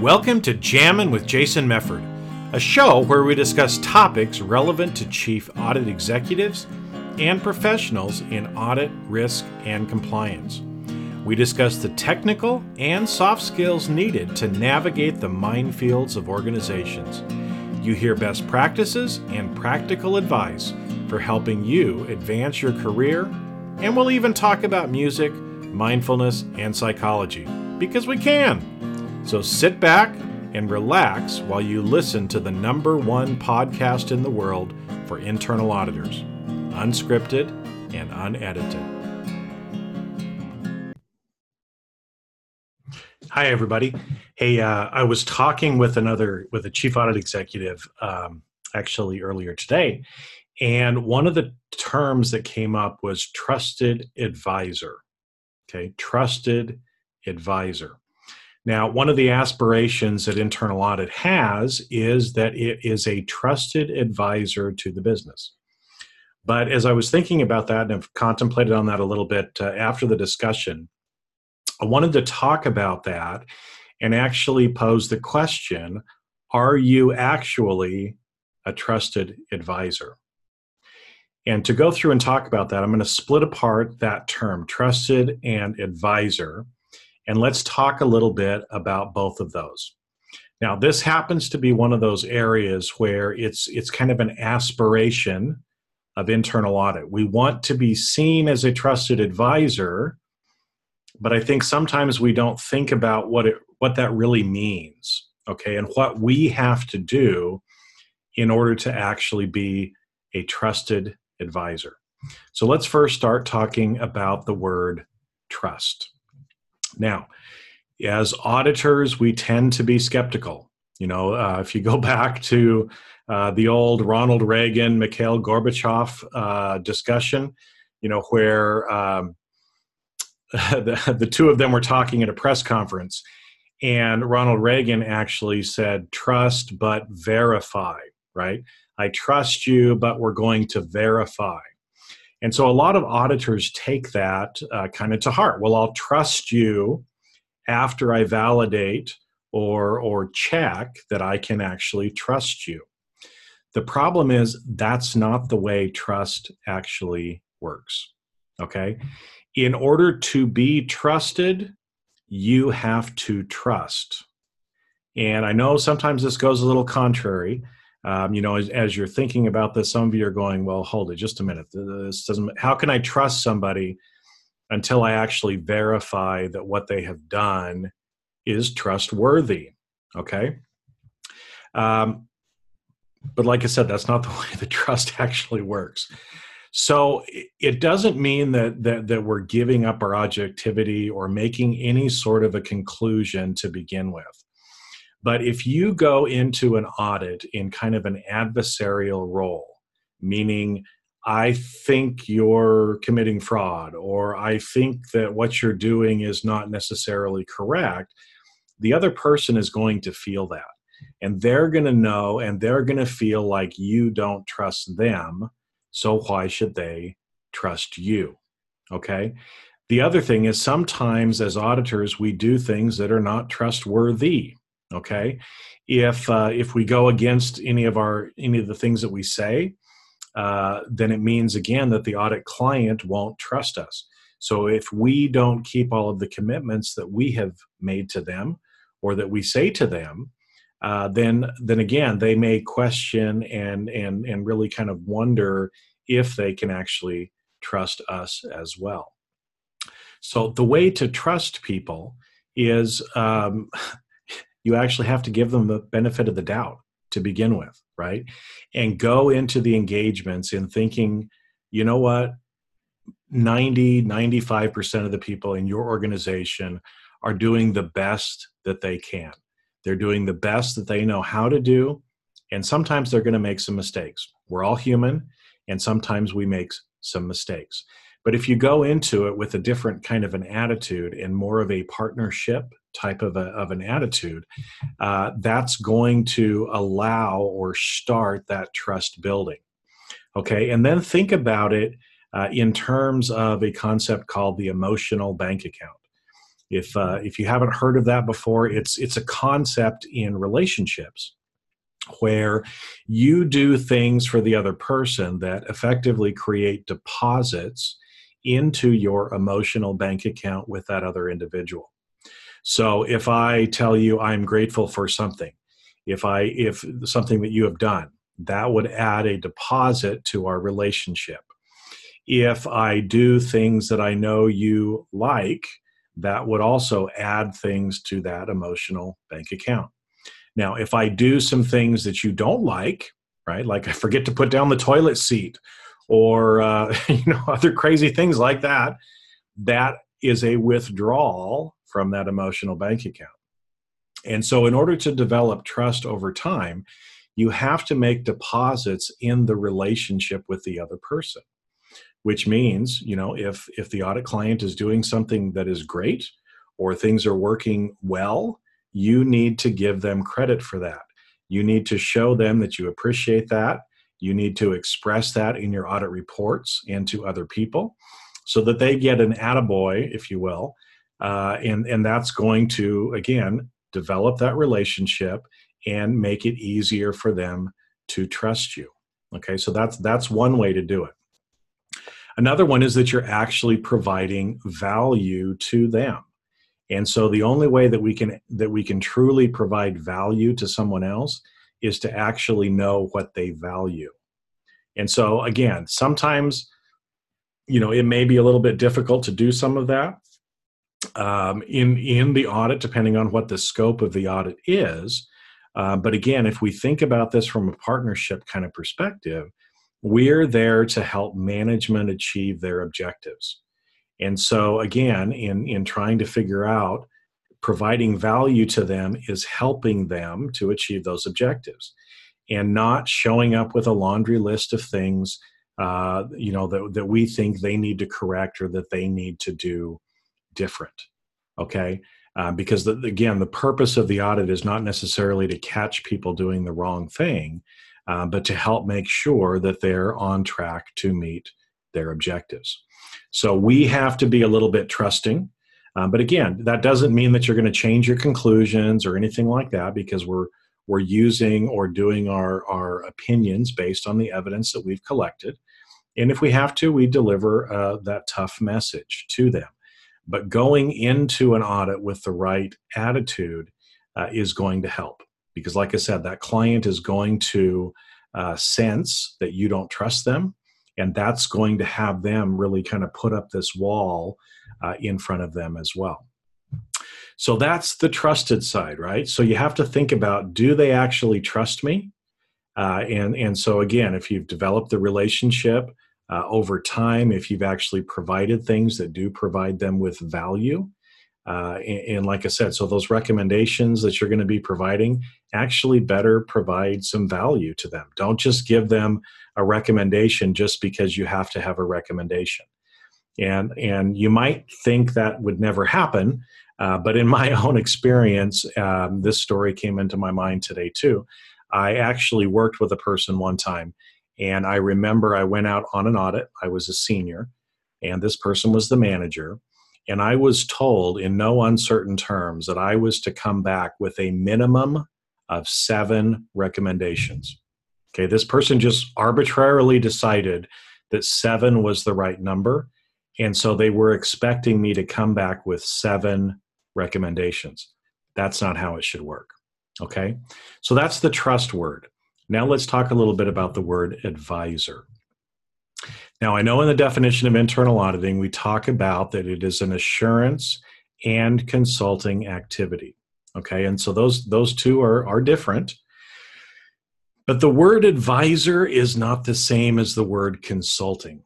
Welcome to Jammin' with Jason Mefford, a show where we discuss topics relevant to chief audit executives and professionals in audit, risk, and compliance. We discuss the technical and soft skills needed to navigate the minefields of organizations. You hear best practices and practical advice for helping you advance your career, and we'll even talk about music, mindfulness, and psychology because we can. So sit back and relax while you listen to the number one podcast in the world for internal auditors, unscripted and unedited. Hi, everybody. Hey, uh, I was talking with another with a chief audit executive um, actually earlier today, and one of the terms that came up was trusted advisor. Okay, trusted advisor. Now, one of the aspirations that internal audit has is that it is a trusted advisor to the business. But as I was thinking about that and have contemplated on that a little bit uh, after the discussion, I wanted to talk about that and actually pose the question Are you actually a trusted advisor? And to go through and talk about that, I'm going to split apart that term, trusted and advisor and let's talk a little bit about both of those. Now, this happens to be one of those areas where it's it's kind of an aspiration of internal audit. We want to be seen as a trusted advisor, but I think sometimes we don't think about what it what that really means, okay, and what we have to do in order to actually be a trusted advisor. So let's first start talking about the word trust. Now, as auditors, we tend to be skeptical. You know, uh, if you go back to uh, the old Ronald Reagan, Mikhail Gorbachev uh, discussion, you know, where um, the, the two of them were talking at a press conference, and Ronald Reagan actually said, trust but verify, right? I trust you, but we're going to verify. And so a lot of auditors take that uh, kind of to heart. Well, I'll trust you after I validate or or check that I can actually trust you. The problem is that's not the way trust actually works. Okay? In order to be trusted, you have to trust. And I know sometimes this goes a little contrary, um, you know, as, as, you're thinking about this, some of you are going, well, hold it just a minute. This doesn't, how can I trust somebody until I actually verify that what they have done is trustworthy? Okay. Um, but like I said, that's not the way the trust actually works. So it doesn't mean that, that that we're giving up our objectivity or making any sort of a conclusion to begin with. But if you go into an audit in kind of an adversarial role, meaning I think you're committing fraud, or I think that what you're doing is not necessarily correct, the other person is going to feel that. And they're going to know and they're going to feel like you don't trust them. So why should they trust you? Okay. The other thing is sometimes as auditors, we do things that are not trustworthy okay? If uh, if we go against any of our any of the things that we say uh, then it means again that the audit client won't trust us. So if we don't keep all of the commitments that we have made to them or that we say to them uh, then then again they may question and and and really kind of wonder if they can actually trust us as well. So the way to trust people is um, you actually have to give them the benefit of the doubt to begin with, right? And go into the engagements in thinking, you know what, 90, 95% of the people in your organization are doing the best that they can. They're doing the best that they know how to do. And sometimes they're going to make some mistakes. We're all human, and sometimes we make some mistakes. But if you go into it with a different kind of an attitude and more of a partnership type of, a, of an attitude, uh, that's going to allow or start that trust building. Okay, and then think about it uh, in terms of a concept called the emotional bank account. If uh, if you haven't heard of that before, it's it's a concept in relationships where you do things for the other person that effectively create deposits into your emotional bank account with that other individual. So if I tell you I'm grateful for something, if I if something that you have done, that would add a deposit to our relationship. If I do things that I know you like, that would also add things to that emotional bank account. Now, if I do some things that you don't like, right, like I forget to put down the toilet seat or uh, you know other crazy things like that, that is a withdrawal from that emotional bank account. And so, in order to develop trust over time, you have to make deposits in the relationship with the other person which means you know if if the audit client is doing something that is great or things are working well you need to give them credit for that. You need to show them that you appreciate that. You need to express that in your audit reports and to other people so that they get an attaboy, if you will. Uh, and, and that's going to, again, develop that relationship and make it easier for them to trust you. Okay, so that's that's one way to do it. Another one is that you're actually providing value to them. And so the only way that we can that we can truly provide value to someone else is to actually know what they value. And so again, sometimes you know it may be a little bit difficult to do some of that um, in in the audit, depending on what the scope of the audit is. Uh, but again, if we think about this from a partnership kind of perspective, we're there to help management achieve their objectives. And so, again, in, in trying to figure out providing value to them is helping them to achieve those objectives and not showing up with a laundry list of things uh, you know that, that we think they need to correct or that they need to do different okay uh, because the, again the purpose of the audit is not necessarily to catch people doing the wrong thing uh, but to help make sure that they're on track to meet their objectives so we have to be a little bit trusting. Um, but again, that doesn't mean that you're going to change your conclusions or anything like that because we're we're using or doing our, our opinions based on the evidence that we've collected. And if we have to, we deliver uh, that tough message to them. But going into an audit with the right attitude uh, is going to help. Because, like I said, that client is going to uh, sense that you don't trust them and that's going to have them really kind of put up this wall uh, in front of them as well. So that's the trusted side right? So you have to think about do they actually trust me? Uh, and and so again if you've developed the relationship uh, over time if you've actually provided things that do provide them with value uh, and, and, like I said, so those recommendations that you're going to be providing actually better provide some value to them. Don't just give them a recommendation just because you have to have a recommendation. And and you might think that would never happen, uh, but in my own experience, um, this story came into my mind today too. I actually worked with a person one time, and I remember I went out on an audit. I was a senior, and this person was the manager and I was told in no uncertain terms that I was to come back with a minimum of seven recommendations. Okay, this person just arbitrarily decided that seven was the right number. And so they were expecting me to come back with seven recommendations. That's not how it should work. Okay, so that's the trust word. Now let's talk a little bit about the word advisor. Now, I know in the definition of internal auditing, we talk about that it is an assurance and consulting activity. Okay, and so those those two are are different. But the word advisor is not the same as the word consulting.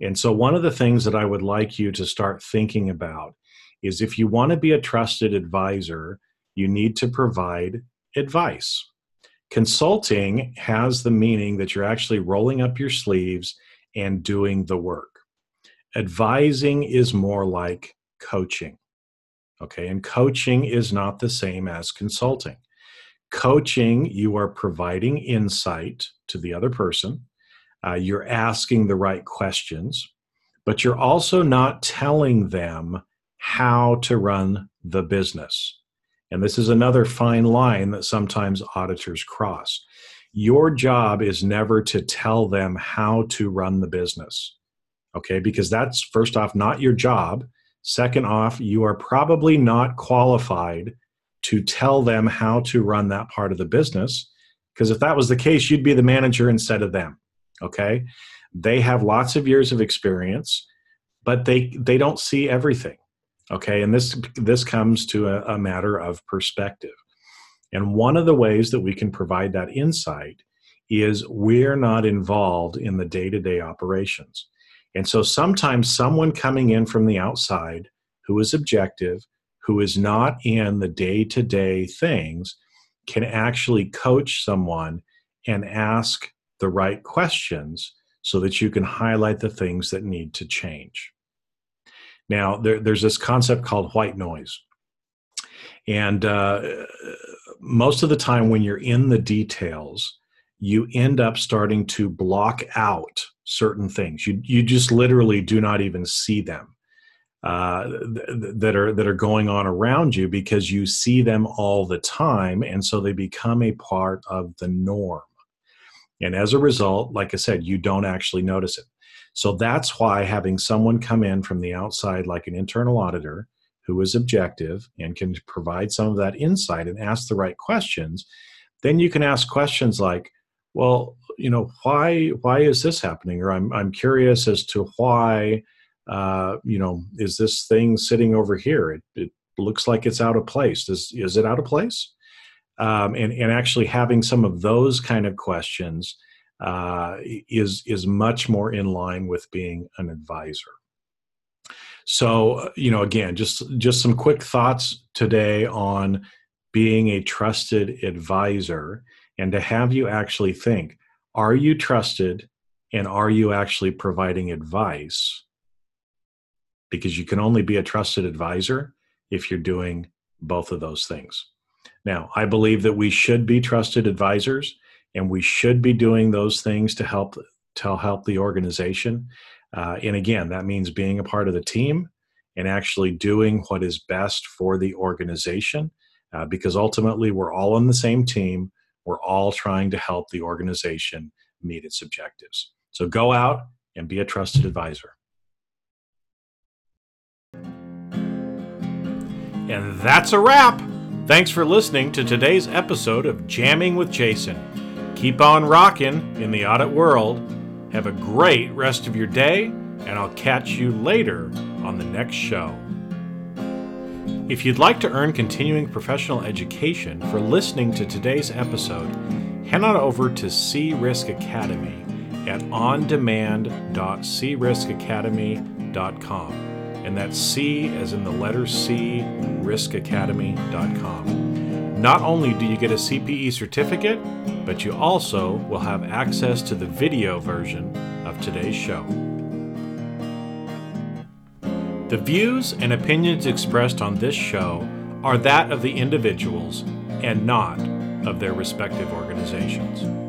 And so one of the things that I would like you to start thinking about is if you want to be a trusted advisor, you need to provide advice. Consulting has the meaning that you're actually rolling up your sleeves and doing the work. Advising is more like coaching. Okay, and coaching is not the same as consulting. Coaching, you are providing insight to the other person, uh, you're asking the right questions, but you're also not telling them how to run the business. And this is another fine line that sometimes auditors cross. Your job is never to tell them how to run the business. Okay, because that's first off not your job. Second off, you are probably not qualified to tell them how to run that part of the business. Because if that was the case, you'd be the manager instead of them. Okay, they have lots of years of experience, but they they don't see everything okay and this this comes to a, a matter of perspective. And one of the ways that we can provide that insight is we're not involved in the day-to-day operations. And so sometimes someone coming in from the outside who is objective who is not in the day-to-day things can actually coach someone and ask the right questions so that you can highlight the things that need to change now, there, there's this concept called white noise. And uh, most of the time, when you're in the details, you end up starting to block out certain things. You, you just literally do not even see them. Uh, th- that are that are going on around you because you see them all the time, and so they become a part of the norm. And as a result, like I said, you don't actually notice it. So that's why having someone come in from the outside, like an internal auditor, who is objective and can provide some of that insight and ask the right questions, then you can ask questions like, well, you know, why why is this happening? Or I'm I'm curious as to why, uh, you know, is this thing sitting over here? It, it looks like it's out of place. Is is it out of place? Um, and and actually having some of those kind of questions uh, is is much more in line with being an advisor. So uh, you know, again, just just some quick thoughts today on being a trusted advisor, and to have you actually think: Are you trusted, and are you actually providing advice? Because you can only be a trusted advisor if you're doing both of those things. Now, I believe that we should be trusted advisors and we should be doing those things to help to help the organization. Uh, and again, that means being a part of the team and actually doing what is best for the organization, uh, because ultimately we're all on the same team. We're all trying to help the organization meet its objectives. So go out and be a trusted advisor. And that's a wrap. Thanks for listening to today's episode of Jamming with Jason. Keep on rocking in the audit world. Have a great rest of your day, and I'll catch you later on the next show. If you'd like to earn continuing professional education for listening to today's episode, head on over to C Risk Academy at ondemand.criskacademy.com. And that's C as in the letter C, riskacademy.com. Not only do you get a CPE certificate, but you also will have access to the video version of today's show. The views and opinions expressed on this show are that of the individuals and not of their respective organizations.